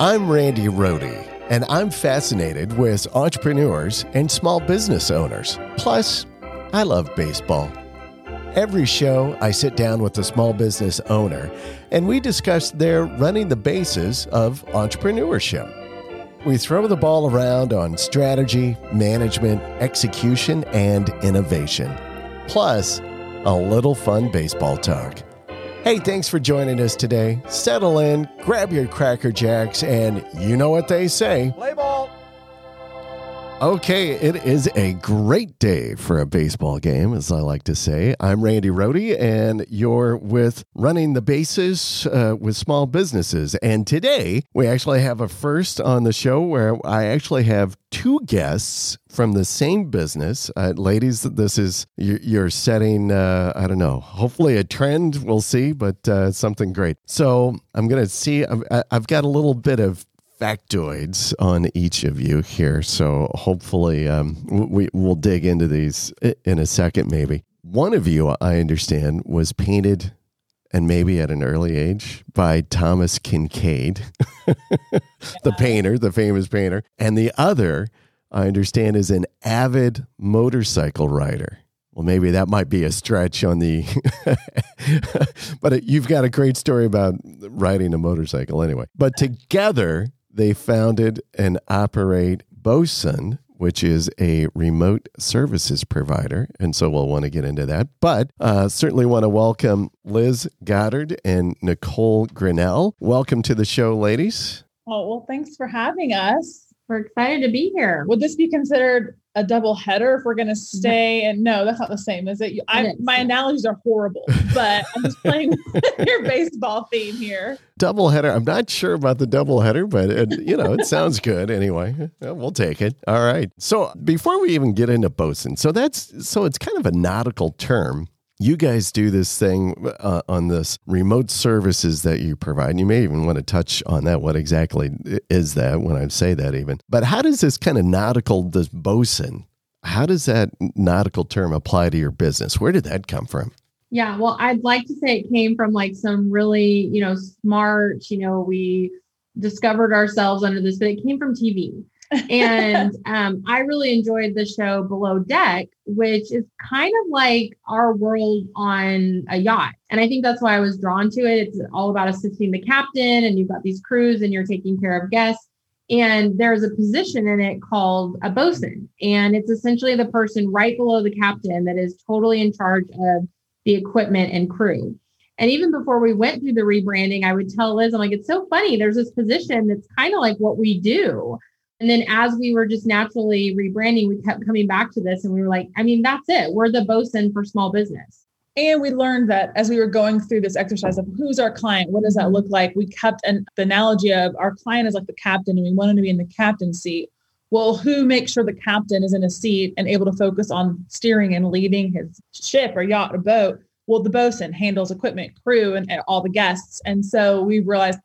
I'm Randy Rohde, and I'm fascinated with entrepreneurs and small business owners. Plus, I love baseball. Every show, I sit down with a small business owner and we discuss their running the bases of entrepreneurship. We throw the ball around on strategy, management, execution, and innovation. Plus, a little fun baseball talk. Hey, thanks for joining us today. Settle in, grab your Cracker Jacks, and you know what they say Play ball. Okay, it is a great day for a baseball game, as I like to say. I'm Randy Rohde, and you're with Running the Bases uh, with Small Businesses. And today, we actually have a first on the show where I actually have two guests from the same business. Uh, ladies, this is, you're, setting, uh, I don't know, hopefully a trend, we'll see, but uh, something great. So I'm going to see, I've, I've got a little bit of factoids on each of you here. So hopefully um, we, we'll dig into these in a second, maybe. One of you, I understand, was painted and maybe at an early age by Thomas Kinkade, the painter, the famous painter. And the other, I understand, is an avid motorcycle rider. Well, maybe that might be a stretch on the, but you've got a great story about riding a motorcycle anyway. But together, they founded and operate Bosun, which is a remote services provider. And so we'll want to get into that. But uh, certainly want to welcome Liz Goddard and Nicole Grinnell. Welcome to the show, ladies. Oh, well, thanks for having us. We're excited to be here. Would this be considered a double header if we're going to mm-hmm. stay? And no, that's not the same, is it? I. My analogies are horrible, but I'm just playing your baseball theme here. Double header. I'm not sure about the double header, but it, you know, it sounds good anyway. We'll take it. All right. So before we even get into bosun, so that's so it's kind of a nautical term you guys do this thing uh, on this remote services that you provide. And you may even want to touch on that. What exactly is that when I say that, even? But how does this kind of nautical, this bosun, how does that nautical term apply to your business? Where did that come from? Yeah, well, I'd like to say it came from like some really, you know, smart, you know, we discovered ourselves under this, but it came from TV and um, I really enjoyed the show Below Deck, which is kind of like our world on a yacht. And I think that's why I was drawn to it. It's all about assisting the captain, and you've got these crews, and you're taking care of guests. And there's a position in it called a bosun. And it's essentially the person right below the captain that is totally in charge of the equipment and crew. And even before we went through the rebranding, I would tell Liz, I'm like, it's so funny. There's this position that's kind of like what we do. And then as we were just naturally rebranding, we kept coming back to this and we were like, I mean, that's it. We're the bosun for small business. And we learned that as we were going through this exercise of who's our client, what does that look like? We kept an the analogy of our client is like the captain and we wanted to be in the captain's seat. Well, who makes sure the captain is in a seat and able to focus on steering and leading his ship or yacht or boat? Well, the bosun handles equipment, crew, and, and all the guests. And so we realized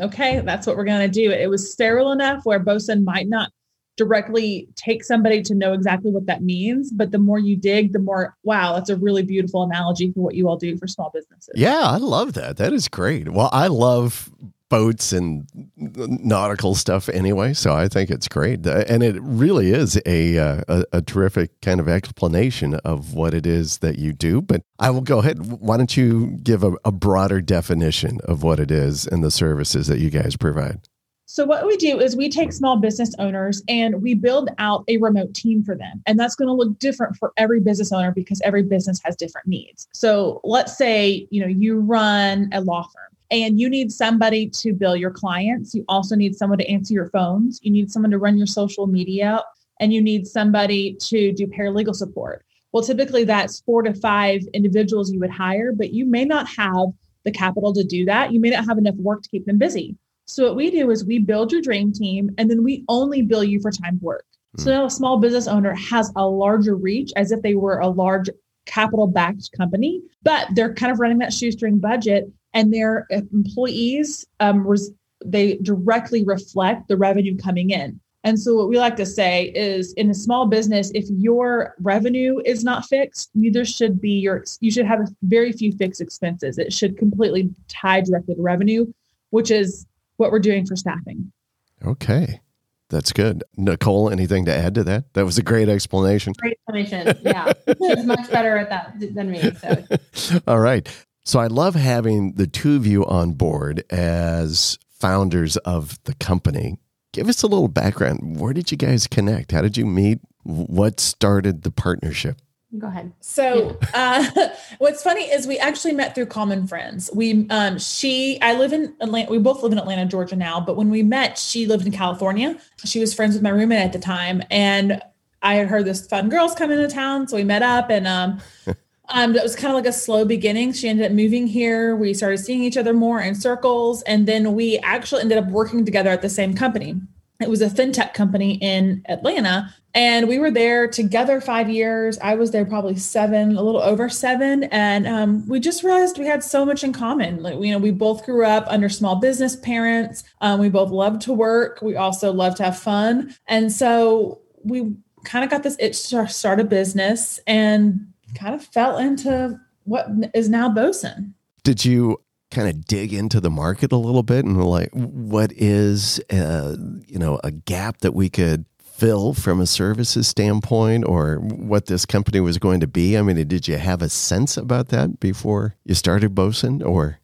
okay, that's what we're going to do. It was sterile enough where bosun might not directly take somebody to know exactly what that means. But the more you dig, the more, wow, that's a really beautiful analogy for what you all do for small businesses. Yeah, I love that. That is great. Well, I love boats and nautical stuff anyway. So I think it's great, uh, and it really is a, uh, a, a terrific kind of explanation of what it is that you do. But I will go ahead. Why don't you give a, a broader definition of what it is and the services that you guys provide? So, what we do is we take small business owners and we build out a remote team for them. And that's going to look different for every business owner because every business has different needs. So, let's say, you know, you run a law firm and you need somebody to bill your clients. You also need someone to answer your phones. You need someone to run your social media, and you need somebody to do paralegal support. Well, typically that's four to five individuals you would hire, but you may not have the capital to do that. You may not have enough work to keep them busy. So, what we do is we build your dream team and then we only bill you for time work. Mm. So now a small business owner has a larger reach as if they were a large capital backed company, but they're kind of running that shoestring budget and their employees um, res- they directly reflect the revenue coming in. And so what we like to say is in a small business, if your revenue is not fixed, neither should be your you should have very few fixed expenses. It should completely tie directly to revenue, which is what we're doing for staffing. Okay. That's good. Nicole, anything to add to that? That was a great explanation. Great explanation. Yeah. She's much better at that than me. So. All right. So I love having the two of you on board as founders of the company. Give us a little background. Where did you guys connect? How did you meet? What started the partnership? Go ahead. So, uh, what's funny is we actually met through common friends. We, um, she, I live in Atlanta. We both live in Atlanta, Georgia now. But when we met, she lived in California. She was friends with my roommate at the time, and I had heard this fun girls coming into town, so we met up, and um, um, it was kind of like a slow beginning. She ended up moving here. We started seeing each other more in circles, and then we actually ended up working together at the same company. It was a fintech company in Atlanta. And we were there together five years. I was there probably seven, a little over seven. And um, we just realized we had so much in common. Like, you know, we both grew up under small business parents. Um, we both loved to work. We also loved to have fun. And so we kind of got this itch to start a business and kind of fell into what is now Bosun. Did you kind of dig into the market a little bit and like what is uh, you know a gap that we could fill from a services standpoint or what this company was going to be? I mean, did you have a sense about that before you started Bosun or?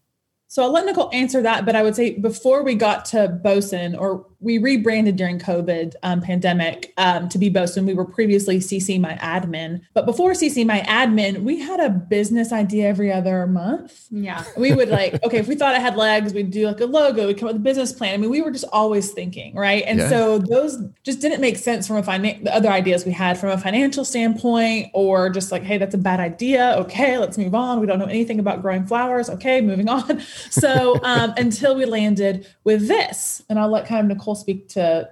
So I'll let Nicole answer that, but I would say before we got to Bosun, or we rebranded during COVID um, pandemic um, to be Bosun. We were previously CC My Admin, but before CC My Admin, we had a business idea every other month. Yeah, we would like okay, if we thought it had legs, we'd do like a logo, we'd come up with a business plan. I mean, we were just always thinking, right? And yeah. so those just didn't make sense from a finan- the other ideas we had from a financial standpoint, or just like, hey, that's a bad idea. Okay, let's move on. We don't know anything about growing flowers. Okay, moving on. So um, until we landed with this, and I'll let kind of Nicole speak to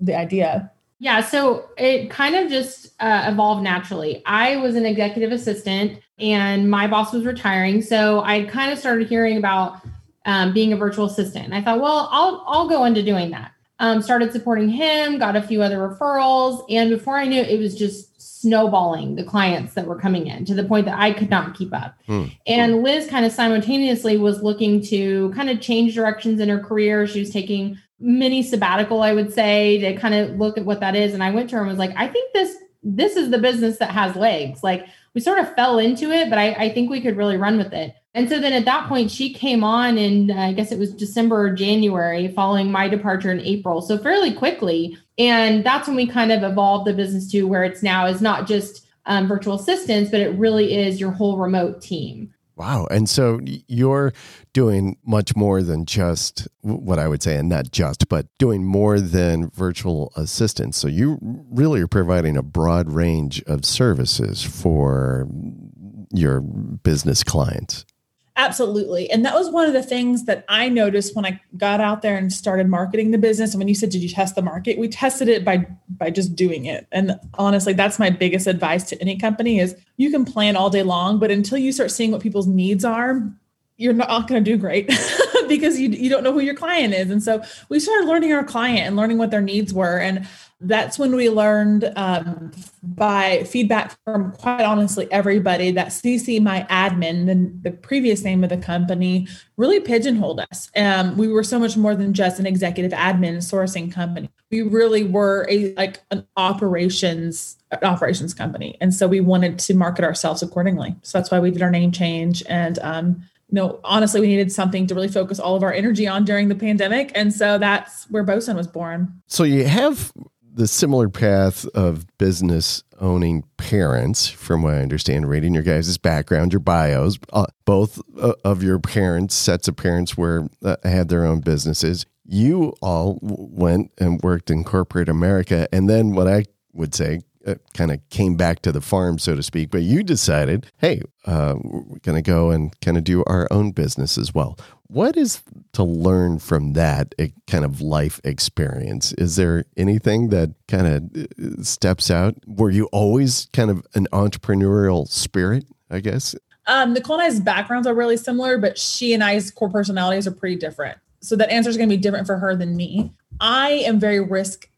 the idea. Yeah, so it kind of just uh, evolved naturally. I was an executive assistant, and my boss was retiring, so I kind of started hearing about um, being a virtual assistant. And I thought, well, I'll I'll go into doing that. Um, started supporting him, got a few other referrals, and before I knew it, it was just snowballing the clients that were coming in to the point that I could not keep up. Hmm. And Liz kind of simultaneously was looking to kind of change directions in her career. She was taking mini sabbatical, I would say, to kind of look at what that is. And I went to her and was like, I think this this is the business that has legs. Like we sort of fell into it, but I, I think we could really run with it. And so then at that point, she came on, and uh, I guess it was December or January following my departure in April. So fairly quickly. And that's when we kind of evolved the business to where it's now is not just um, virtual assistants, but it really is your whole remote team. Wow. And so you're doing much more than just what I would say, and not just, but doing more than virtual assistants. So you really are providing a broad range of services for your business clients. Absolutely. And that was one of the things that I noticed when I got out there and started marketing the business. And when you said, did you test the market? We tested it by by just doing it. And honestly, that's my biggest advice to any company is you can plan all day long, but until you start seeing what people's needs are, you're not going to do great because you, you don't know who your client is. And so we started learning our client and learning what their needs were. And that's when we learned um, by feedback from quite honestly everybody that CC My Admin, the, the previous name of the company, really pigeonholed us. Um, we were so much more than just an executive admin sourcing company. We really were a like an operations an operations company, and so we wanted to market ourselves accordingly. So that's why we did our name change and. Um, you know, honestly, we needed something to really focus all of our energy on during the pandemic. And so that's where Bosun was born. So you have the similar path of business owning parents, from what I understand, reading your guys' background, your bios, uh, both uh, of your parents, sets of parents were uh, had their own businesses. You all went and worked in corporate America, and then what I would say uh, kind of came back to the farm, so to speak. But you decided, hey, uh, we're going to go and kind of do our own business as well. What is to learn from that kind of life experience? Is there anything that kind of uh, steps out? Were you always kind of an entrepreneurial spirit, I guess? Um, Nicole and I's backgrounds are really similar, but she and I's core personalities are pretty different. So that answer is going to be different for her than me. I am very risk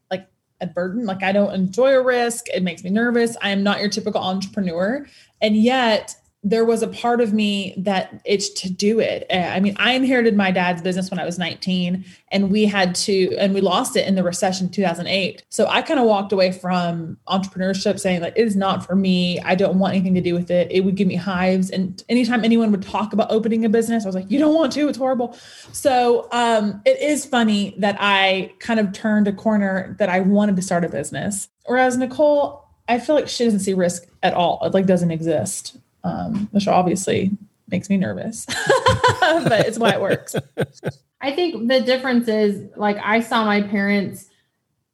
a burden. Like I don't enjoy a risk. It makes me nervous. I am not your typical entrepreneur. And yet there was a part of me that it's to do it. Uh, I mean, I inherited my dad's business when I was 19 and we had to, and we lost it in the recession 2008. So I kind of walked away from entrepreneurship saying like, it is not for me. I don't want anything to do with it. It would give me hives. And anytime anyone would talk about opening a business, I was like, you don't want to, it's horrible. So um, it is funny that I kind of turned a corner that I wanted to start a business. Whereas Nicole, I feel like she doesn't see risk at all. It like doesn't exist um, which obviously makes me nervous, but it's why it works. I think the difference is like I saw my parents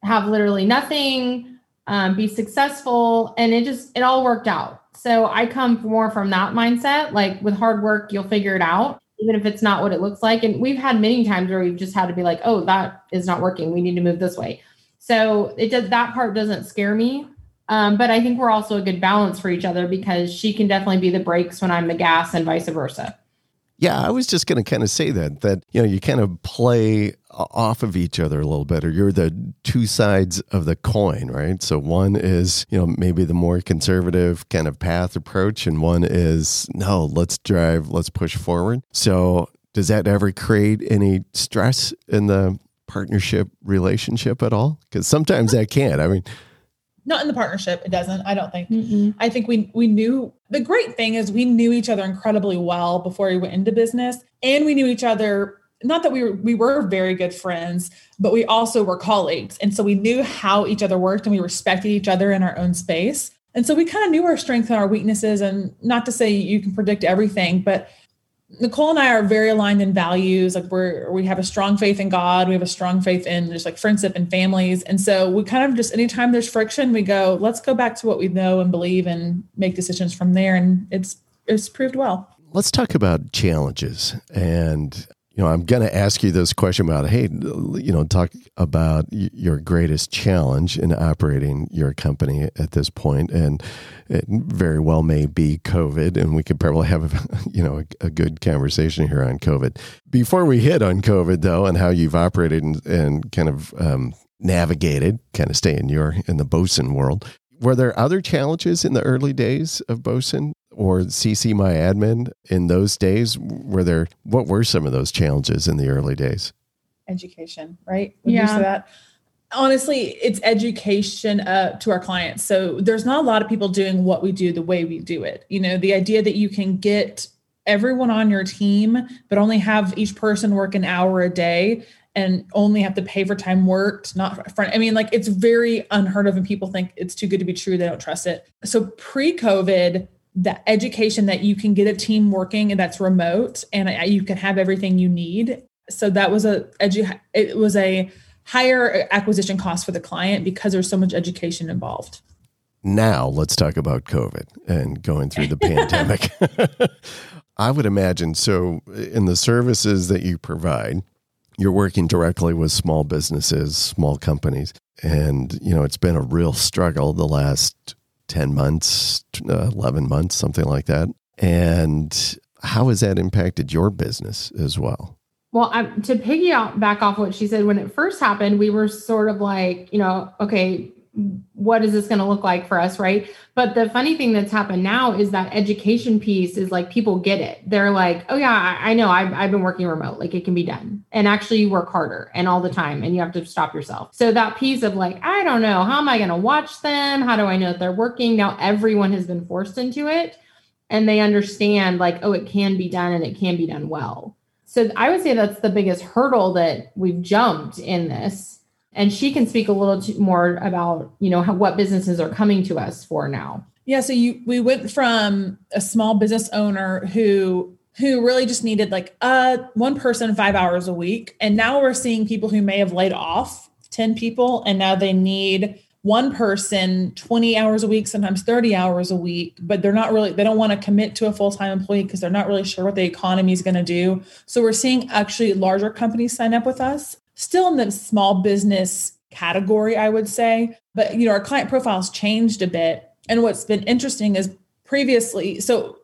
have literally nothing, um, be successful, and it just it all worked out. So I come more from that mindset. Like with hard work, you'll figure it out, even if it's not what it looks like. And we've had many times where we've just had to be like, "Oh, that is not working. We need to move this way." So it does that part doesn't scare me. Um, but I think we're also a good balance for each other because she can definitely be the brakes when I'm the gas and vice versa. Yeah, I was just going to kind of say that that you know you kind of play off of each other a little bit, or you're the two sides of the coin, right? So one is you know maybe the more conservative kind of path approach, and one is no, let's drive, let's push forward. So does that ever create any stress in the partnership relationship at all? Because sometimes that can. I mean, not in the partnership it doesn't i don't think. Mm i think we we knew the great thing is we knew each other incredibly well before we went into business and we knew each other not that we were we were very good friends but we also were colleagues and so we knew how each other worked and we respected each other in our own space. And so we kind of knew our strengths and our weaknesses and not to say you can predict everything but Nicole and I are very aligned in values. Like we're we have a strong faith in God. We have a strong faith in just like friendship and families. And so we kind of just anytime there's friction, we go, let's go back to what we know and believe and make decisions from there. And it's it's proved well. Let's talk about challenges. And you know, I'm going to ask you this question about, hey, you know, talk about your greatest challenge in operating your company at this point, and it very well may be COVID, and we could probably have, a, you know, a, a good conversation here on COVID. Before we hit on COVID, though, and how you've operated and, and kind of um, navigated, kind of stay in your in the Bosun world. Were there other challenges in the early days of Bosun or CC My Admin in those days? Were there what were some of those challenges in the early days? Education, right? Would yeah. that? Honestly, it's education uh, to our clients. So there's not a lot of people doing what we do the way we do it. You know, the idea that you can get everyone on your team, but only have each person work an hour a day and only have to pay for time worked, not front. I mean, like it's very unheard of, and people think it's too good to be true. They don't trust it. So pre COVID, the education that you can get a team working and that's remote and uh, you can have everything you need. So that was a edu- it was a higher acquisition cost for the client because there's so much education involved. Now let's talk about COVID and going through the pandemic. I would imagine so in the services that you provide, you're working directly with small businesses, small companies, and you know it's been a real struggle the last 10 months, uh, 11 months, something like that. And how has that impacted your business as well? Well, to piggyback off what she said, when it first happened, we were sort of like, you know, okay, what is this going to look like for us right? But the funny thing that's happened now is that education piece is like people get it. They're like oh yeah i, I know I've, I've been working remote. Like it can be done. And actually you work harder and all the time and you have to stop yourself. So that piece of like i don't know how am i going to watch them? How do i know that they're working? Now everyone has been forced into it and they understand like oh it can be done and it can be done well. So i would say that's the biggest hurdle that we've jumped in this and she can speak a little more about you know how, what businesses are coming to us for now. Yeah so you we went from a small business owner who who really just needed like uh one person five hours a week. And now we're seeing people who may have laid off 10 people and now they need one person 20 hours a week sometimes 30 hours a week but they're not really they don't want to commit to a full-time employee because they're not really sure what the economy is going to do. So we're seeing actually larger companies sign up with us still in the small business category, I would say. But you know, our client profiles changed a bit. And what's been interesting is previously, so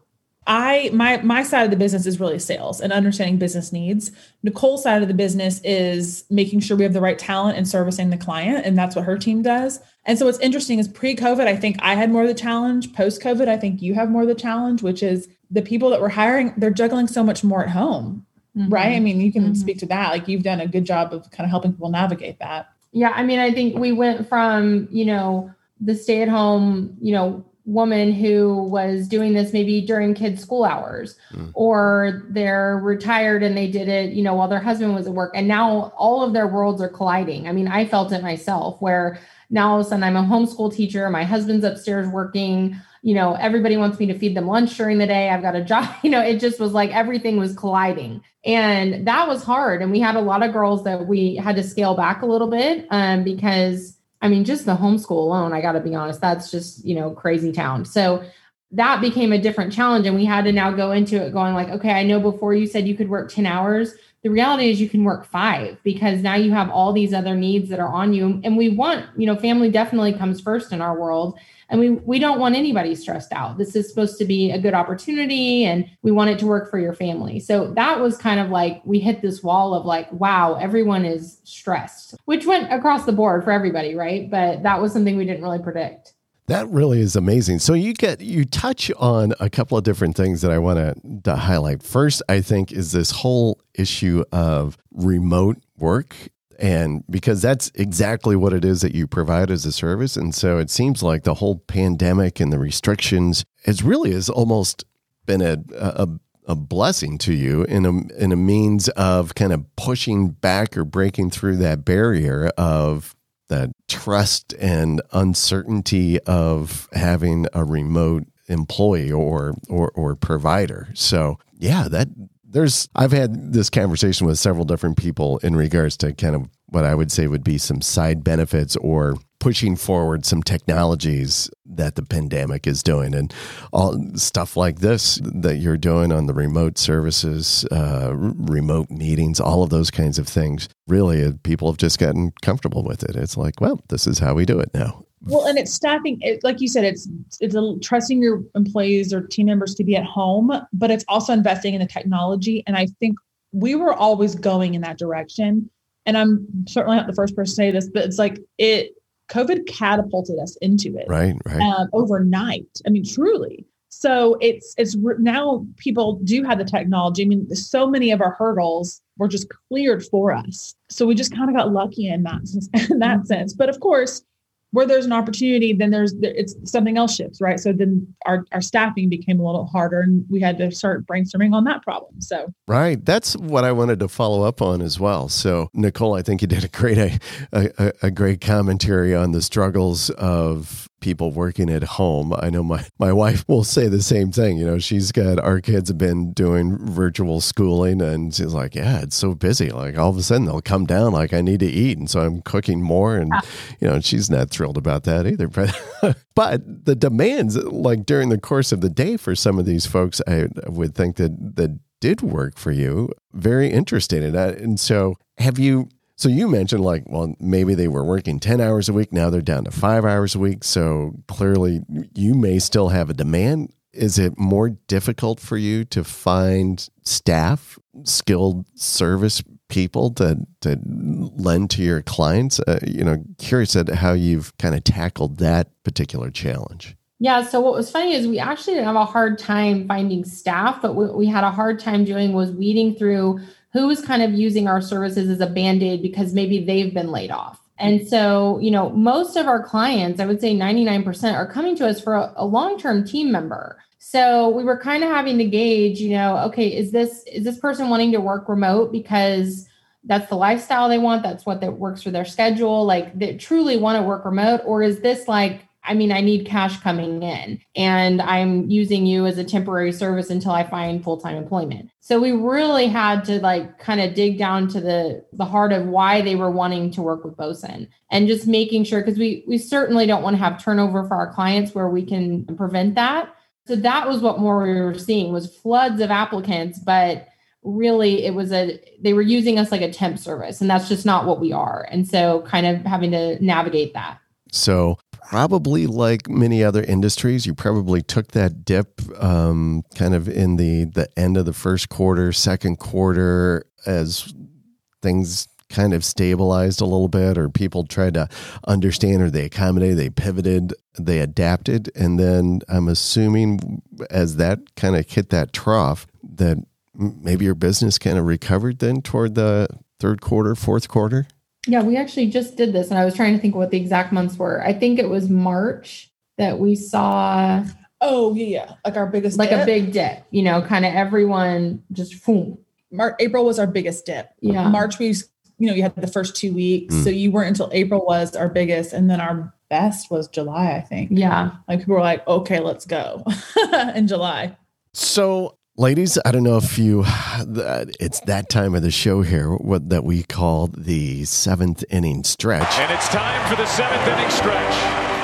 I my my side of the business is really sales and understanding business needs. Nicole's side of the business is making sure we have the right talent and servicing the client, and that's what her team does. And so what's interesting is pre-COVID, I think I had more of the challenge. Post-COVID, I think you have more of the challenge, which is the people that we're hiring, they're juggling so much more at home. Mm-hmm. Right. I mean, you can mm-hmm. speak to that. Like you've done a good job of kind of helping people navigate that. Yeah. I mean, I think we went from, you know, the stay at home, you know, woman who was doing this maybe during kids' school hours, mm. or they're retired and they did it, you know, while their husband was at work. And now all of their worlds are colliding. I mean, I felt it myself where now all of a sudden I'm a homeschool teacher, my husband's upstairs working, you know, everybody wants me to feed them lunch during the day. I've got a job, you know, it just was like everything was colliding. And that was hard. And we had a lot of girls that we had to scale back a little bit um, because I mean, just the homeschool alone, I got to be honest, that's just, you know, crazy town. So that became a different challenge. And we had to now go into it going like, okay, I know before you said you could work 10 hours. The reality is you can work five because now you have all these other needs that are on you. And we want, you know, family definitely comes first in our world and we we don't want anybody stressed out this is supposed to be a good opportunity and we want it to work for your family so that was kind of like we hit this wall of like wow everyone is stressed which went across the board for everybody right but that was something we didn't really predict that really is amazing. So you get you touch on a couple of different things that I want to, to highlight. First, I think is this whole issue of remote work and because that's exactly what it is that you provide as a service and so it seems like the whole pandemic and the restrictions has really has almost been a, a a blessing to you in a in a means of kind of pushing back or breaking through that barrier of that trust and uncertainty of having a remote employee or or or provider. So yeah, that there's I've had this conversation with several different people in regards to kind of what I would say would be some side benefits or pushing forward some technologies that the pandemic is doing. And all stuff like this that you're doing on the remote services uh, remote meetings all of those kinds of things really uh, people have just gotten comfortable with it. It's like well this is how we do it now well, and it's staffing. It, like you said, it's it's a, trusting your employees or team members to be at home, but it's also investing in the technology. And I think we were always going in that direction. And I'm certainly not the first person to say this, but it's like it. COVID catapulted us into it, right? Right. Um, overnight. I mean, truly. So it's it's now people do have the technology. I mean, so many of our hurdles were just cleared for us. So we just kind of got lucky in that in that mm-hmm. sense. But of course, where there's an opportunity, then there's it's something else shifts, right? So then our our staffing became a little harder, and we had to start brainstorming on that problem. So right, that's what I wanted to follow up on as well. So Nicole, I think you did a great a, a, a great commentary on the struggles of people working at home. I know my, my wife will say the same thing. You know, she's got our kids have been doing virtual schooling and she's like, Yeah, it's so busy. Like all of a sudden they'll come down like I need to eat. And so I'm cooking more. And ah. you know, she's not thrilled about that either. But but the demands like during the course of the day for some of these folks, I would think that that did work for you. Very interesting. And, and so have you so you mentioned like, well, maybe they were working 10 hours a week. Now they're down to five hours a week. So clearly you may still have a demand. Is it more difficult for you to find staff, skilled service people to, to lend to your clients? Uh, you know, curious at how you've kind of tackled that particular challenge. Yeah. So what was funny is we actually didn't have a hard time finding staff, but what we had a hard time doing was weeding through who is kind of using our services as a band-aid because maybe they've been laid off. And so you know most of our clients i would say 99% are coming to us for a, a long-term team member. So we were kind of having to gauge you know okay is this is this person wanting to work remote because that's the lifestyle they want that's what that works for their schedule? Like they truly want to work remote or is this like I mean, I need cash coming in and I'm using you as a temporary service until I find full-time employment. So we really had to like kind of dig down to the the heart of why they were wanting to work with Bosun and just making sure because we we certainly don't want to have turnover for our clients where we can prevent that. So that was what more we were seeing was floods of applicants, but really it was a they were using us like a temp service and that's just not what we are. And so kind of having to navigate that. So probably like many other industries, you probably took that dip um, kind of in the the end of the first quarter, second quarter as things kind of stabilized a little bit or people tried to understand or they accommodated, they pivoted, they adapted. And then I'm assuming as that kind of hit that trough, that maybe your business kind of recovered then toward the third quarter, fourth quarter? Yeah, we actually just did this and I was trying to think what the exact months were. I think it was March that we saw Oh yeah, yeah. Like our biggest like dip. a big dip, you know, kind of everyone just boom. Mar- April was our biggest dip. Yeah. March we you know, you had the first two weeks. Mm. So you weren't until April was our biggest. And then our best was July, I think. Yeah. Like people were like, okay, let's go in July. So, ladies, I don't know if you, it's that time of the show here, what that we call the seventh inning stretch. And it's time for the seventh inning stretch.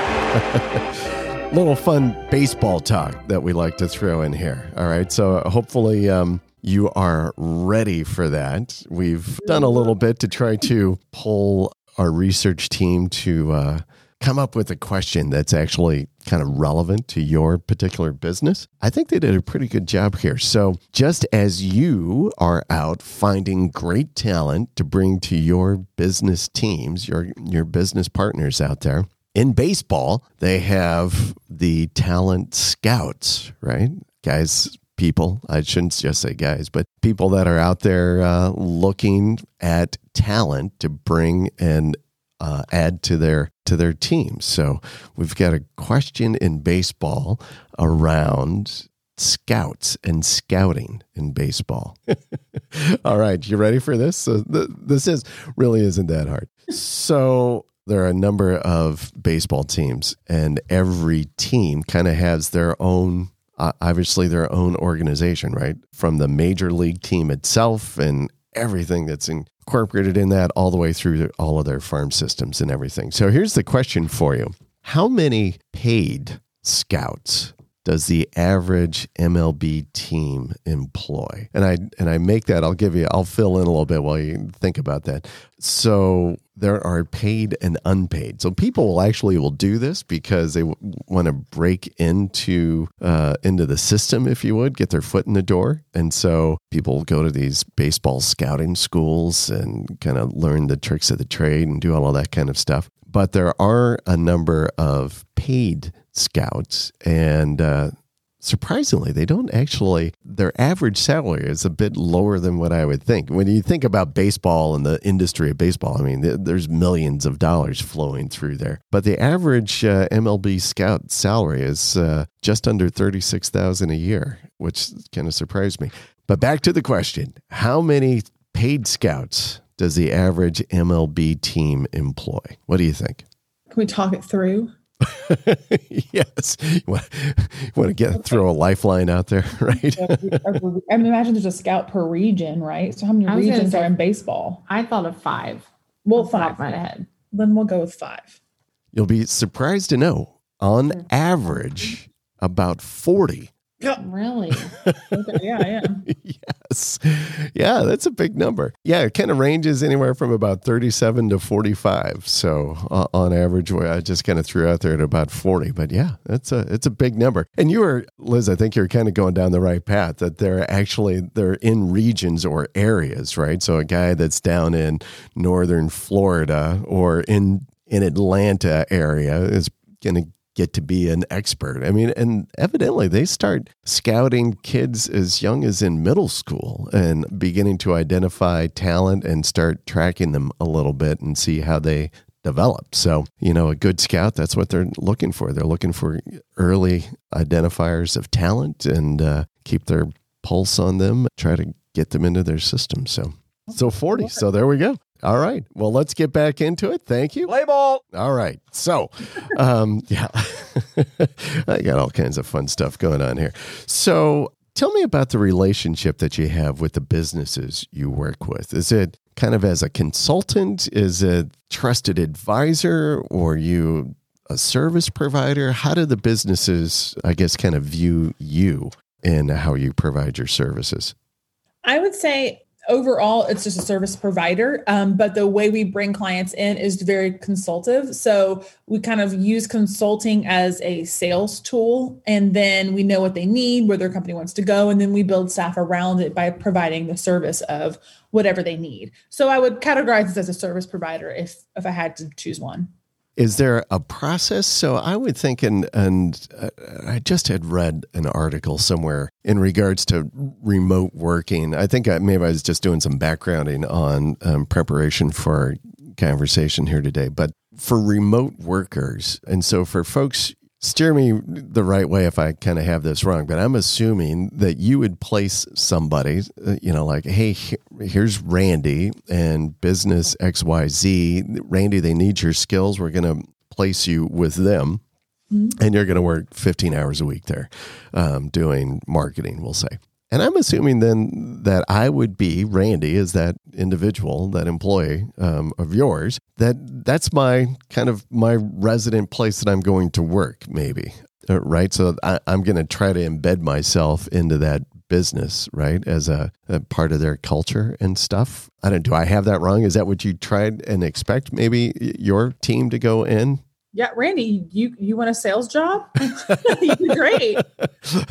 Little fun baseball talk that we like to throw in here. All right. So, hopefully, um, you are ready for that. We've done a little bit to try to pull our research team to uh, come up with a question that's actually kind of relevant to your particular business. I think they did a pretty good job here. So, just as you are out finding great talent to bring to your business teams, your your business partners out there, in baseball, they have the talent scouts, right? Guys people. I shouldn't just say guys, but people that are out there uh, looking at talent to bring and uh, add to their to their team. So we've got a question in baseball around scouts and scouting in baseball. All right, you ready for this? So th- this is really isn't that hard. So there are a number of baseball teams, and every team kind of has their own uh, obviously their own organization, right? From the major league team itself and everything that's incorporated in that, all the way through all of their farm systems and everything. So here's the question for you How many paid scouts? Does the average MLB team employ? And I and I make that. I'll give you. I'll fill in a little bit while you think about that. So there are paid and unpaid. So people will actually will do this because they w- want to break into uh, into the system, if you would, get their foot in the door. And so people go to these baseball scouting schools and kind of learn the tricks of the trade and do all of that kind of stuff. But there are a number of paid scouts and. Uh, surprisingly, they don't actually, their average salary is a bit lower than what I would think. When you think about baseball and the industry of baseball, I mean, th- there's millions of dollars flowing through there. But the average uh, MLB scout salary is uh, just under 36000 a year, which kind of surprised me. But back to the question how many paid scouts does the average MLB team employ? What do you think? Can we talk it through? yes. You want, you want to get throw a lifeline out there, right? I mean, imagine there's a scout per region, right? So how many I was gonna regions say- are in baseball? I thought of five. Well, off the five. of ahead. Then we'll go with five. You'll be surprised to know, on average, about 40. Really? Okay, yeah, yeah. yes. Yeah, that's a big number. Yeah, it kind of ranges anywhere from about 37 to 45. So uh, on average, I just kind of threw out there at about 40. But yeah, that's a it's a big number. And you were, Liz, I think you're kind of going down the right path that they're actually they're in regions or areas, right? So a guy that's down in northern Florida or in in Atlanta area is going to get to be an expert. I mean, and evidently they start scouting kids as young as in middle school and beginning to identify talent and start tracking them a little bit and see how they develop. So, you know, a good scout, that's what they're looking for. They're looking for early identifiers of talent and uh, keep their pulse on them, try to get them into their system. So, so 40. So there we go. All right. Well, let's get back into it. Thank you. Play ball. All right. So, um, yeah, I got all kinds of fun stuff going on here. So, tell me about the relationship that you have with the businesses you work with. Is it kind of as a consultant? Is it trusted advisor or you a service provider? How do the businesses, I guess, kind of view you and how you provide your services? I would say overall it's just a service provider um, but the way we bring clients in is very consultative. So we kind of use consulting as a sales tool and then we know what they need where their company wants to go and then we build staff around it by providing the service of whatever they need. So i would categorize this as a service provider if if i had to choose one is there a process? So I would think, and and uh, I just had read an article somewhere in regards to remote working. I think I, maybe I was just doing some backgrounding on um, preparation for conversation here today. But for remote workers, and so for folks steer me the right way if I kind of have this wrong, but I'm assuming that you would place somebody, uh, you know, like, hey, here's Randy and business XYZ. Randy, they need your skills. We're going to place you with them. Mm-hmm. And you're going to work 15 hours a week there um, doing marketing, we'll say. And I'm assuming then that I would be Randy as that individual, that employee um, of yours. That that's my kind of my resident place that I'm going to work, maybe, uh, right? So I, am going to try to embed myself into that business, right, as a, a, part of their culture and stuff. I don't. Do I have that wrong? Is that what you tried and expect? Maybe your team to go in yeah, Randy, you you want a sales job? You're great.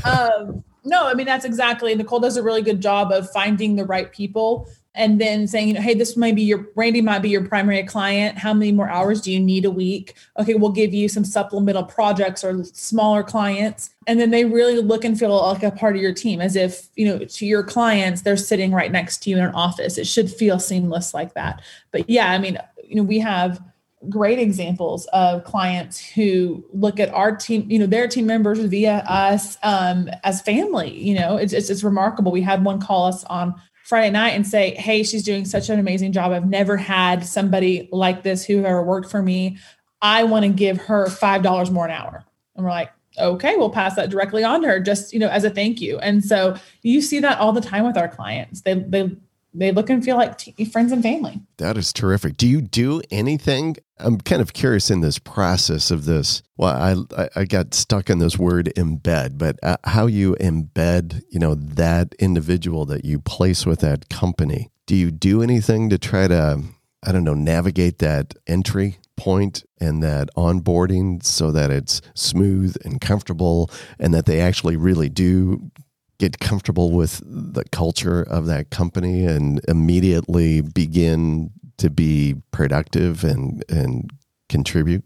Um, no, I mean that's exactly. Nicole does a really good job of finding the right people and then saying, you know, hey, this might be your Randy might be your primary client. How many more hours do you need a week? Okay, we'll give you some supplemental projects or smaller clients. And then they really look and feel like a part of your team, as if, you know, to your clients, they're sitting right next to you in an office. It should feel seamless like that. But yeah, I mean, you know, we have great examples of clients who look at our team, you know, their team members via us um, as family. You know, it's, it's, it's remarkable. We had one call us on Friday night and say, "Hey, she's doing such an amazing job. I've never had somebody like this who ever worked for me. I want to give her five dollars more an hour." And we're like, "Okay, we'll pass that directly on to her, just you know, as a thank you." And so you see that all the time with our clients. They they they look and feel like t- friends and family. That is terrific. Do you do anything? I'm kind of curious in this process of this. Well, I I got stuck in this word embed, but uh, how you embed, you know, that individual that you place with that company. Do you do anything to try to I don't know, navigate that entry point and that onboarding so that it's smooth and comfortable and that they actually really do get comfortable with the culture of that company and immediately begin to be productive and and contribute?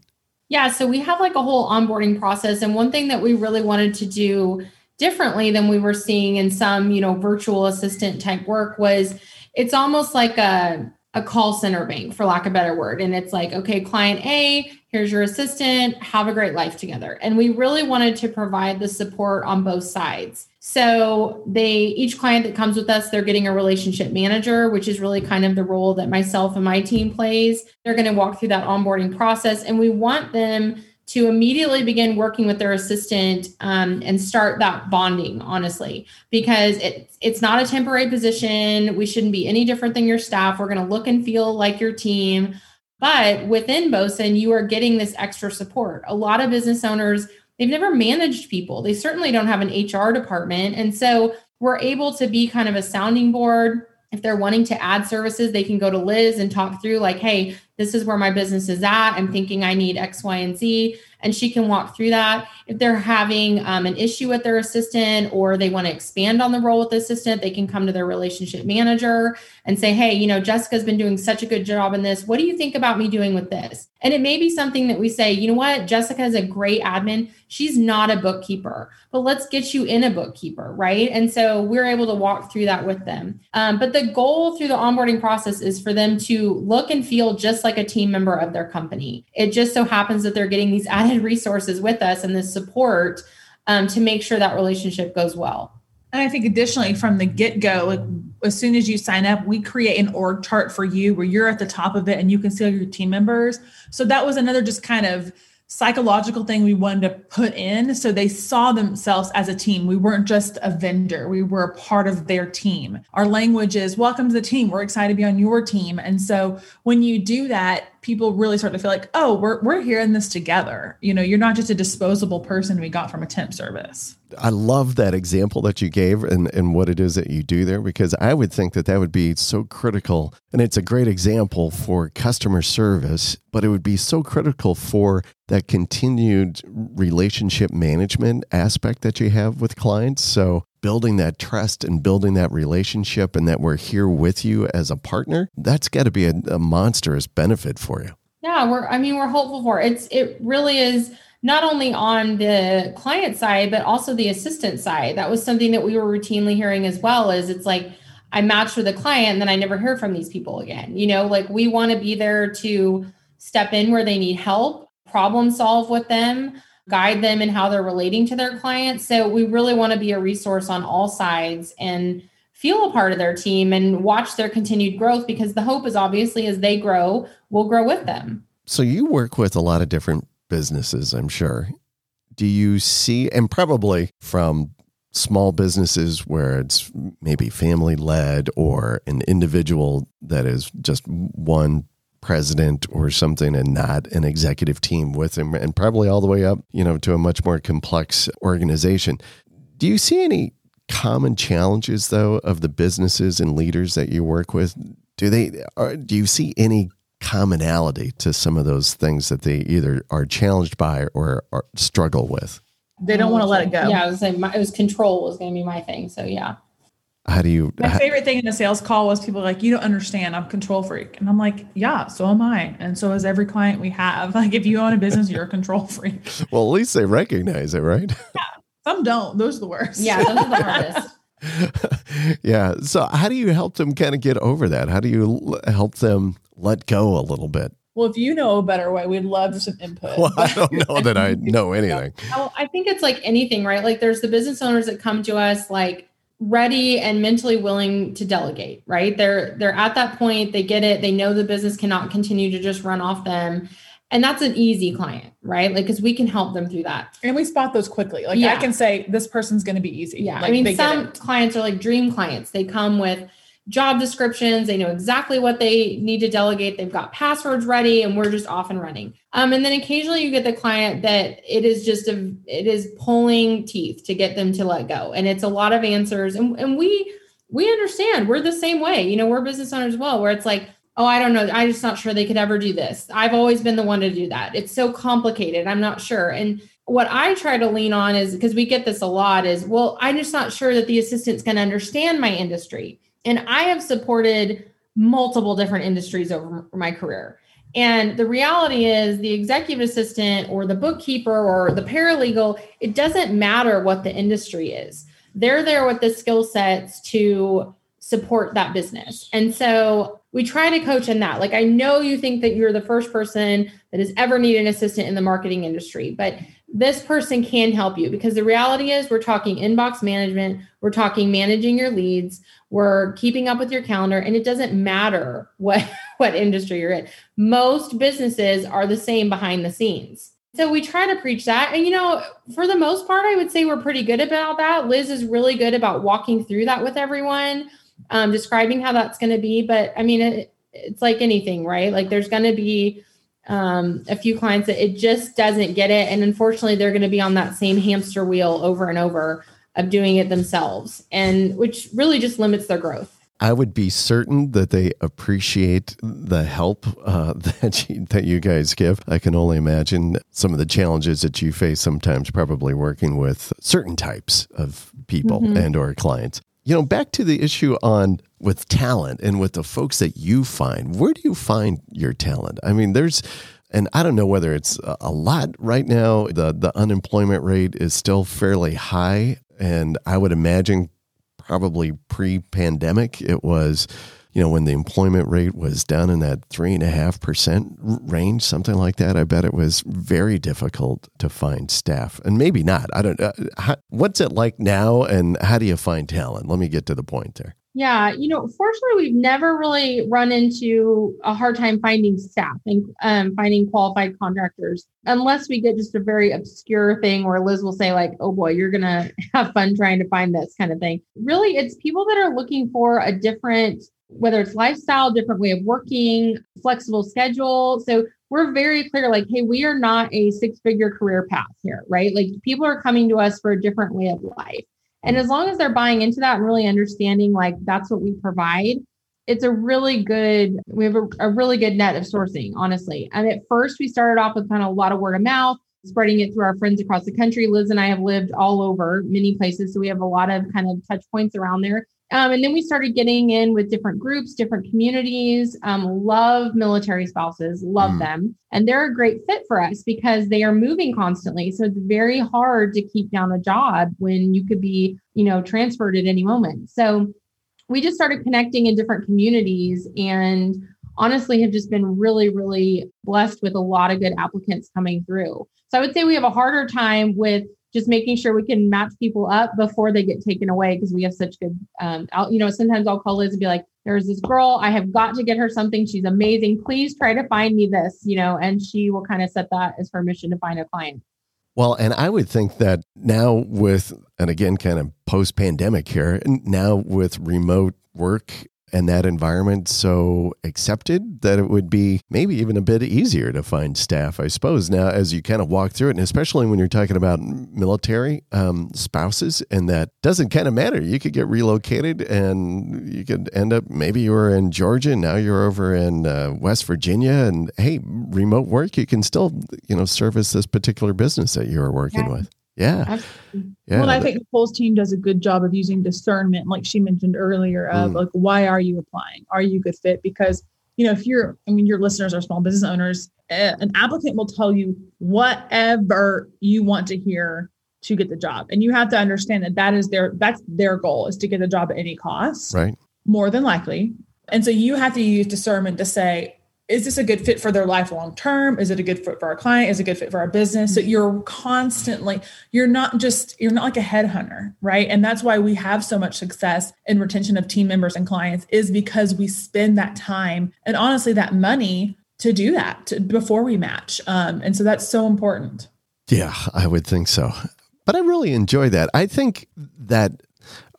Yeah, so we have like a whole onboarding process and one thing that we really wanted to do differently than we were seeing in some, you know, virtual assistant type work was it's almost like a a call center bank for lack of a better word. And it's like okay client a here's your assistant have a great life together. And we really wanted to provide the support on both sides so they each client that comes with us they're getting a relationship manager which is really kind of the role that myself and my team plays. They're going to walk through that onboarding process and we want them to immediately begin working with their assistant um, and start that bonding honestly. Because it, it's not a temporary position. We shouldn't be any different than your staff. We're going to look and feel like your team. But within Bosun you are getting this extra support. A lot of business owners they've never managed people they certainly don't have an hr department and so we're able to be kind of a sounding board if they're wanting to add services, they can go to Liz and talk through, like, hey, this is where my business is at. I'm thinking I need X, Y, and Z. And she can walk through that. If they're having um, an issue with their assistant or they want to expand on the role with the assistant, they can come to their relationship manager and say, hey, you know, Jessica's been doing such a good job in this. What do you think about me doing with this? And it may be something that we say, you know what, Jessica is a great admin. She's not a bookkeeper, but let's get you in a bookkeeper, right? And so we're able to walk through that with them. Um, but the goal through the onboarding process is for them to look and feel just like a team member of their company. It just so happens that they're getting these added resources with us and this support um, to make sure that relationship goes well. And I think additionally, from the get go, like as soon as you sign up, we create an org chart for you where you're at the top of it and you can see all your team members. So that was another just kind of psychological thing we wanted to put in so they saw themselves as a team. We weren't just a vendor, we were a part of their team. Our language is welcome to the team. We're excited to be on your team. And so when you do that, people really start to feel like, oh, we're we're here in this together. You know, you're not just a disposable person we got from a temp service. I love that example that you gave and, and what it is that you do there because I would think that that would be so critical. And it's a great example for customer service, but it would be so critical for that continued relationship management aspect that you have with clients. So, building that trust and building that relationship and that we're here with you as a partner, that's got to be a, a monstrous benefit for you. Yeah, we're I mean, we're hopeful for it. It's it really is not only on the client side but also the assistant side that was something that we were routinely hearing as well is it's like i match with a client and then i never hear from these people again you know like we want to be there to step in where they need help problem solve with them guide them in how they're relating to their clients so we really want to be a resource on all sides and feel a part of their team and watch their continued growth because the hope is obviously as they grow we'll grow with them so you work with a lot of different businesses, I'm sure. Do you see, and probably from small businesses where it's maybe family led or an individual that is just one president or something and not an executive team with him and probably all the way up you know to a much more complex organization do you see any common challenges though of the businesses and leaders that you work with do they are, do you see any commonality to some of those things that they either are challenged by or, or struggle with? They don't want to let it go. Yeah, I was, saying my, it was control was going to be my thing. So yeah. How do you? My favorite thing in a sales call was people like, "You don't understand. I'm control freak," and I'm like, "Yeah, so am I, and so is every client we have. Like, if you own a business, you're a control freak." well, at least they recognize it, right? Yeah, some don't. Those are the worst. Yeah, those are the hardest. yeah. So, how do you help them kind of get over that? How do you help them let go a little bit? Well, if you know a better way, we'd love some input. Well, I don't know that I know anything. Well, I think it's like anything, right? Like there's the business owners that come to us like ready and mentally willing to delegate, right? They're they're at that point, they get it, they know the business cannot continue to just run off them. And that's an easy client, right? Like because we can help them through that. And we spot those quickly. Like yeah. I can say this person's going to be easy. Yeah. Like, I mean, some clients are like dream clients. They come with job descriptions. They know exactly what they need to delegate. They've got passwords ready, and we're just off and running. Um, and then occasionally you get the client that it is just a it is pulling teeth to get them to let go, and it's a lot of answers. And and we we understand we're the same way. You know, we're business owners well, where it's like. Oh, I don't know. I'm just not sure they could ever do this. I've always been the one to do that. It's so complicated. I'm not sure. And what I try to lean on is because we get this a lot is, well, I'm just not sure that the assistant's going to understand my industry. And I have supported multiple different industries over my career. And the reality is, the executive assistant or the bookkeeper or the paralegal, it doesn't matter what the industry is. They're there with the skill sets to support that business. And so we try to coach in that. Like, I know you think that you're the first person that has ever needed an assistant in the marketing industry, but this person can help you because the reality is we're talking inbox management, we're talking managing your leads, we're keeping up with your calendar and it doesn't matter what what industry you're in. Most businesses are the same behind the scenes. So we try to preach that and you know, for the most part I would say we're pretty good about that. Liz is really good about walking through that with everyone, um, describing how that's going to be, but I mean it, it's like anything, right? Like there's going to be um, a few clients that it just doesn't get it. And unfortunately, they're going to be on that same hamster wheel over and over of doing it themselves, and which really just limits their growth. I would be certain that they appreciate the help uh, that you, that you guys give. I can only imagine some of the challenges that you face sometimes, probably working with certain types of people mm-hmm. and or clients. You know, back to the issue on with talent and with the folks that you find. Where do you find your talent? I mean, there's and I don't know whether it's a lot right now. The the unemployment rate is still fairly high and I would imagine probably pre-pandemic it was you know, when the employment rate was down in that three and a half percent range, something like that, I bet it was very difficult to find staff, and maybe not. I don't. Uh, what's it like now, and how do you find talent? Let me get to the point there. Yeah, you know, fortunately, we've never really run into a hard time finding staff and um, finding qualified contractors, unless we get just a very obscure thing where Liz will say, like, "Oh boy, you're gonna have fun trying to find this kind of thing." Really, it's people that are looking for a different whether it's lifestyle, different way of working, flexible schedule. So we're very clear like, hey, we are not a six figure career path here, right? Like people are coming to us for a different way of life. And as long as they're buying into that and really understanding like that's what we provide, it's a really good, we have a, a really good net of sourcing, honestly. And at first, we started off with kind of a lot of word of mouth spreading it through our friends across the country. Liz and I have lived all over many places. So we have a lot of kind of touch points around there. Um, and then we started getting in with different groups, different communities. Um, love military spouses, love mm. them. And they're a great fit for us because they are moving constantly. So it's very hard to keep down a job when you could be, you know, transferred at any moment. So we just started connecting in different communities and honestly have just been really, really blessed with a lot of good applicants coming through. So I would say we have a harder time with just making sure we can match people up before they get taken away because we have such good um I'll, you know sometimes i'll call liz and be like there's this girl i have got to get her something she's amazing please try to find me this you know and she will kind of set that as her mission to find a client. Well, and I would think that now with, and again, kind of post pandemic here, now with remote work and that environment so accepted that it would be maybe even a bit easier to find staff, I suppose. Now, as you kind of walk through it, and especially when you're talking about military um, spouses, and that doesn't kind of matter. You could get relocated and you could end up, maybe you were in Georgia, now you're over in uh, West Virginia, and hey, remote work, you can still, you know, service this particular business that you're working yeah. with. Yeah. Absolutely. Yeah. Well, I think Nicole's team does a good job of using discernment, like she mentioned earlier, of mm. like, why are you applying? Are you a good fit? Because, you know, if you're, I mean, your listeners are small business owners, an applicant will tell you whatever you want to hear to get the job. And you have to understand that that is their, that's their goal is to get the job at any cost. Right. More than likely. And so you have to use discernment to say, is this a good fit for their life long term? Is it a good fit for our client? Is it a good fit for our business? So mm-hmm. you're constantly you're not just you're not like a headhunter right? And that's why we have so much success in retention of team members and clients is because we spend that time and honestly that money to do that to, before we match. Um, and so that's so important. Yeah i would think so. But i really enjoy that. I think that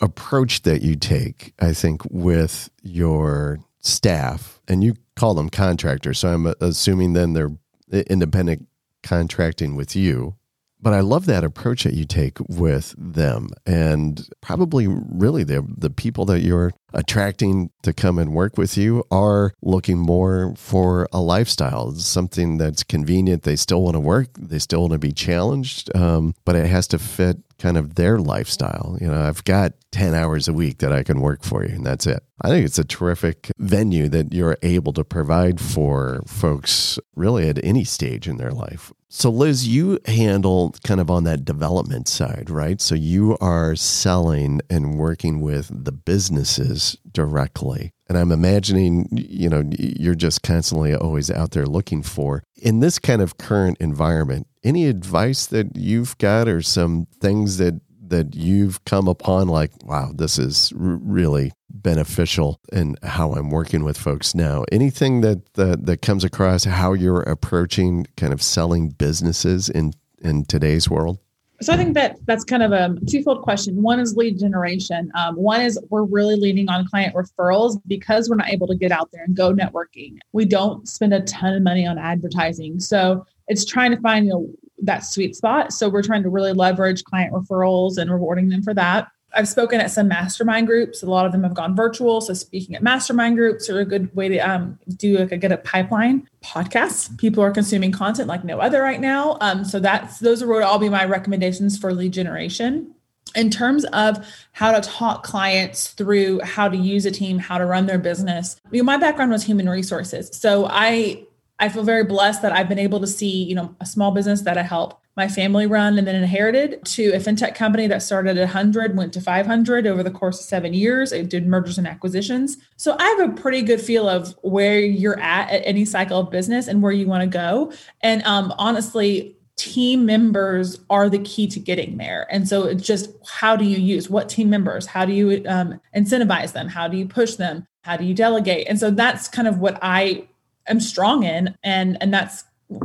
approach that you take i think with your staff and you call them contractors. So I'm uh, assuming then they're uh, independent contracting with you. But I love that approach that you take with them, and probably really the the people that you're attracting to come and work with you are looking more for a lifestyle, something that's convenient. They still want to work, they still want to be challenged, um, but it has to fit kind of their lifestyle. You know, I've got 10 hours a week that I can work for you, and that's it. I think it's a terrific venue that you're able to provide for folks really at any stage in their life. So, Liz, you handle kind of on that development side, right? So, you are selling and working with the businesses directly. And I'm imagining, you know, you're just constantly always out there looking for. In this kind of current environment, any advice that you've got or some things that that you've come upon like wow this is r- really beneficial in how i'm working with folks now anything that, that that comes across how you're approaching kind of selling businesses in in today's world so I think that that's kind of a twofold question. One is lead generation. Um, one is we're really leaning on client referrals because we're not able to get out there and go networking. We don't spend a ton of money on advertising. So it's trying to find you know, that sweet spot. So we're trying to really leverage client referrals and rewarding them for that. I've spoken at some mastermind groups. A lot of them have gone virtual. So speaking at mastermind groups are a good way to um, do like a get a pipeline. Podcasts. People are consuming content like no other right now. Um, so that's those are would all be my recommendations for lead generation. In terms of how to talk clients through how to use a team, how to run their business. You know, my background was human resources. So I I feel very blessed that I've been able to see, you know, a small business that I help my family run and then inherited to a fintech company that started at 100 went to 500 over the course of seven years it did mergers and acquisitions. So i have a pretty good feel of where you're at at any cycle of business and where you want to go. And um, honestly team members are the key to getting there. And so it's just how do you use what team members how do you um, incentivize them? How do you push them? How do you delegate? And so that's kind of what i am strong in and and that's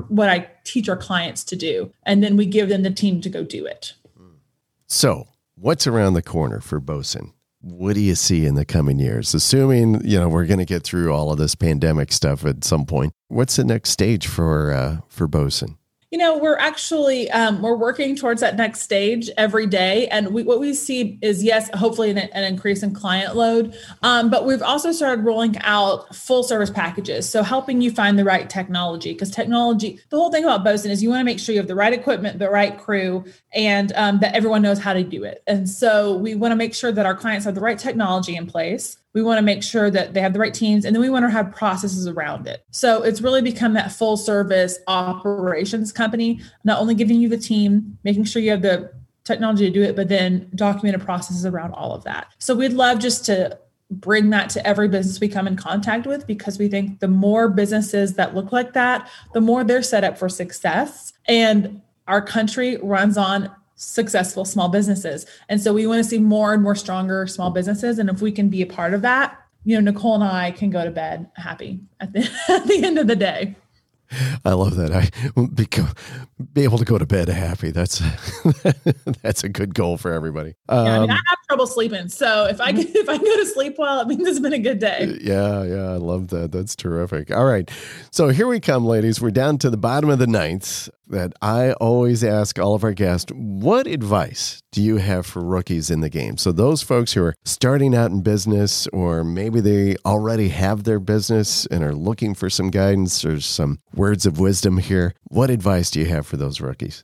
what I teach our clients to do. And then we give them the team to go do it. So, what's around the corner for Bosun? what do you see in the coming years? Assuming, you know, we're going to get through all of this pandemic stuff at some point. What's the next stage for uh, for Bosun? You know, we're actually um, we're working towards that next stage every day, and we, what we see is yes, hopefully an, an increase in client load, um, but we've also started rolling out full service packages, so helping you find the right technology because technology. The whole thing about Bosun is you want to make sure you have the right equipment, the right crew, and um, that everyone knows how to do it. And so we want to make sure that our clients have the right technology in place we want to make sure that they have the right teams and then we want to have processes around it. So it's really become that full service operations company, not only giving you the team, making sure you have the technology to do it, but then documented processes around all of that. So we'd love just to bring that to every business we come in contact with because we think the more businesses that look like that, the more they're set up for success. And our country runs on successful small businesses. And so we want to see more and more stronger small businesses. And if we can be a part of that, you know, Nicole and I can go to bed happy at the, at the end of the day. I love that. I be, be able to go to bed happy. That's that's a good goal for everybody. Um, yeah, I, mean, I um, have trouble sleeping, so if I get, if I go to sleep well, it means it's been a good day. Yeah, yeah, I love that. That's terrific. All right, so here we come, ladies. We're down to the bottom of the ninth. That I always ask all of our guests: What advice do you have for rookies in the game? So those folks who are starting out in business, or maybe they already have their business and are looking for some guidance or some words of wisdom here. What advice do you have for those rookies?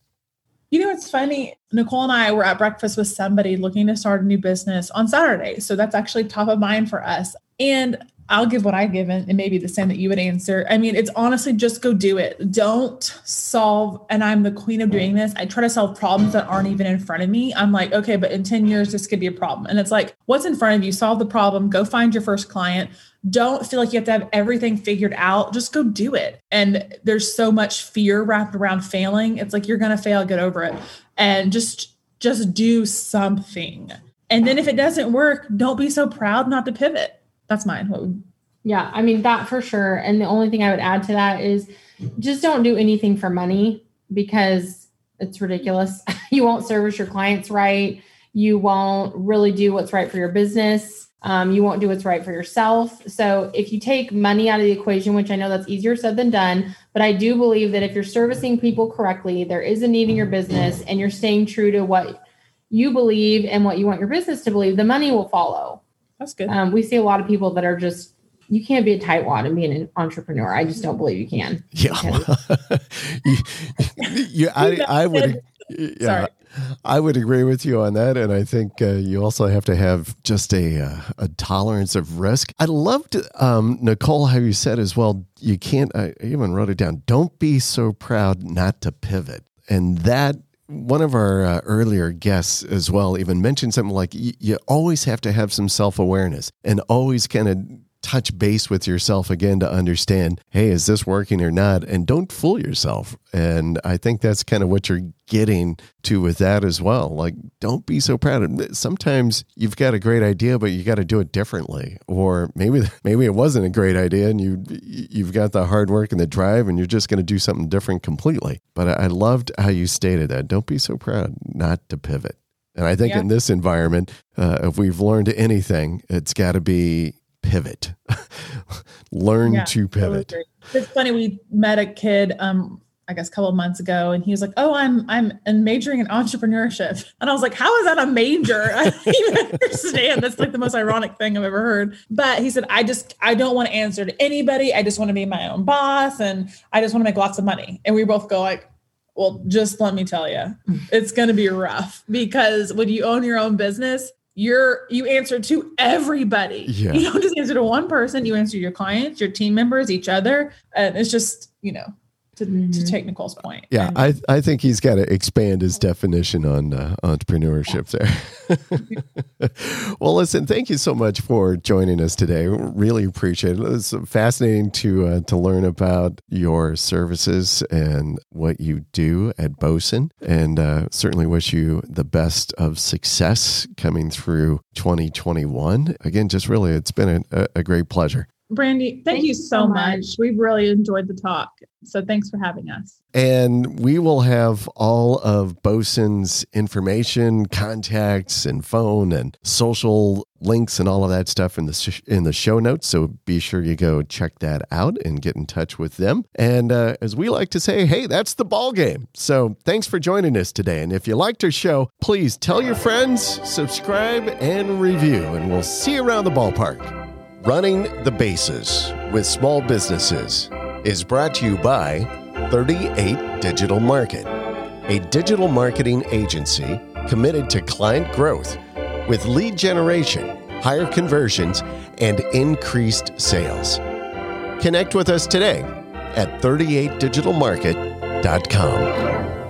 You know, it's funny. Nicole and I were at breakfast with somebody looking to start a new business on Saturday. So that's actually top of mind for us. And I'll give what I've given and maybe the same that you would answer. I mean, it's honestly just go do it. Don't solve, and I'm the queen of doing this. I try to solve problems that aren't even in front of me. I'm like, okay, but in 10 years, this could be a problem. And it's like, what's in front of you? Solve the problem, go find your first client. Don't feel like you have to have everything figured out. Just go do it. And there's so much fear wrapped around failing. It's like you're gonna fail, get over it. And just just do something. And then if it doesn't work, don't be so proud not to pivot that's mine. What would yeah, I mean that for sure. And the only thing I would add to that is just don't do anything for money because it's ridiculous. you won't service your clients right. You won't really do what's right for your business. Um, you won't do what's right for yourself. So if you take money out of the equation, which I know that's easier said than done, but I do believe that if you're servicing people correctly, there is a need in your business and you're staying true to what you believe and what you want your business to believe, the money will follow. That's good. Um, we see a lot of people that are just you can't be a tightwad and be an entrepreneur. I just don't believe you can. Yeah, you, you, I, I would. Yeah, Sorry. I would agree with you on that, and I think uh, you also have to have just a uh, a tolerance of risk. I loved um, Nicole how you said as well. You can't. I even wrote it down. Don't be so proud not to pivot, and that one of our uh, earlier guests as well even mentioned something like you always have to have some self awareness and always kind of touch base with yourself again to understand, hey, is this working or not? And don't fool yourself. And I think that's kind of what you're getting to with that as well. Like, don't be so proud. Sometimes you've got a great idea, but you got to do it differently. Or maybe maybe it wasn't a great idea, and you you've got the hard work and the drive, and you're just going to do something different completely. But I loved how you stated that. Don't be so proud not to pivot. And I think yeah. in this environment, uh, if we've learned anything, it's got to be pivot. Learn yeah, to pivot. It's funny. We met a kid, um, I guess a couple of months ago, and he was like, "Oh, I'm I'm majoring in entrepreneurship," and I was like, "How is that a major?" I don't even understand. That's like the most ironic thing I've ever heard. But he said, "I just I don't want to answer to anybody. I just want to be my own boss, and I just want to make lots of money." And we both go like, well, just let me tell you, it's going to be rough because when you own your own business, you're you answer to everybody. Yeah. You don't just answer to one person. You answer your clients, your team members, each other, and it's just you know to, mm-hmm. to take Nicole's point. Yeah, and, I I think he's got to expand his definition on uh, entrepreneurship there. well, listen, thank you so much for joining us today. Really appreciate it. It's fascinating to uh, to learn about your services and what you do at Bosun, and uh, certainly wish you the best of success coming through 2021. Again, just really, it's been a, a great pleasure. Brandy, thank, thank you so much. much. We've really enjoyed the talk. So thanks for having us. And we will have all of Bosun's information, contacts, and phone and social links and all of that stuff in the sh- in the show notes. So be sure you go check that out and get in touch with them. And uh, as we like to say, hey, that's the ball game. So thanks for joining us today. And if you liked our show, please tell your friends, subscribe, and review. And we'll see you around the ballpark. Running the Bases with Small Businesses is brought to you by 38 Digital Market, a digital marketing agency committed to client growth with lead generation, higher conversions, and increased sales. Connect with us today at 38digitalmarket.com.